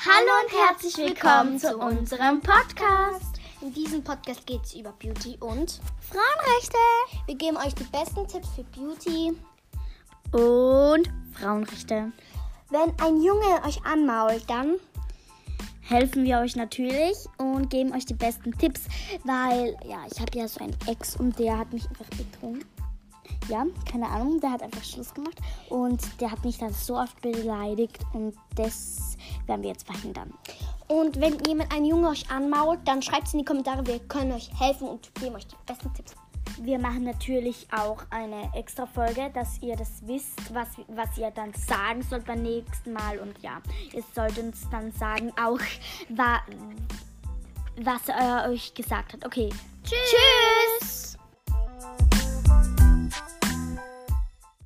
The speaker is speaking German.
Hallo und herzlich willkommen zu unserem Podcast. In diesem Podcast geht es über Beauty und Frauenrechte wir geben euch die besten Tipps für Beauty. und Frauenrechte. Wenn ein Junge euch anmault, dann Helfen wir euch natürlich und geben euch die besten Tipps, weil ja, ich habe ja so einen Ex und der hat mich einfach betrogen. Ja, keine Ahnung, der hat einfach Schluss gemacht und der hat mich dann so oft beleidigt und das werden wir jetzt verhindern. und wenn jemand ein Junge euch anmault, dann schreibt es in die Kommentare. Wir können euch helfen und geben euch die besten Tipps. Wir machen natürlich auch eine extra Folge, dass ihr das wisst, was, was ihr dann sagen sollt beim nächsten Mal. Und ja, ihr sollt uns dann sagen auch, wa, was er euch gesagt hat. Okay, Tschüss.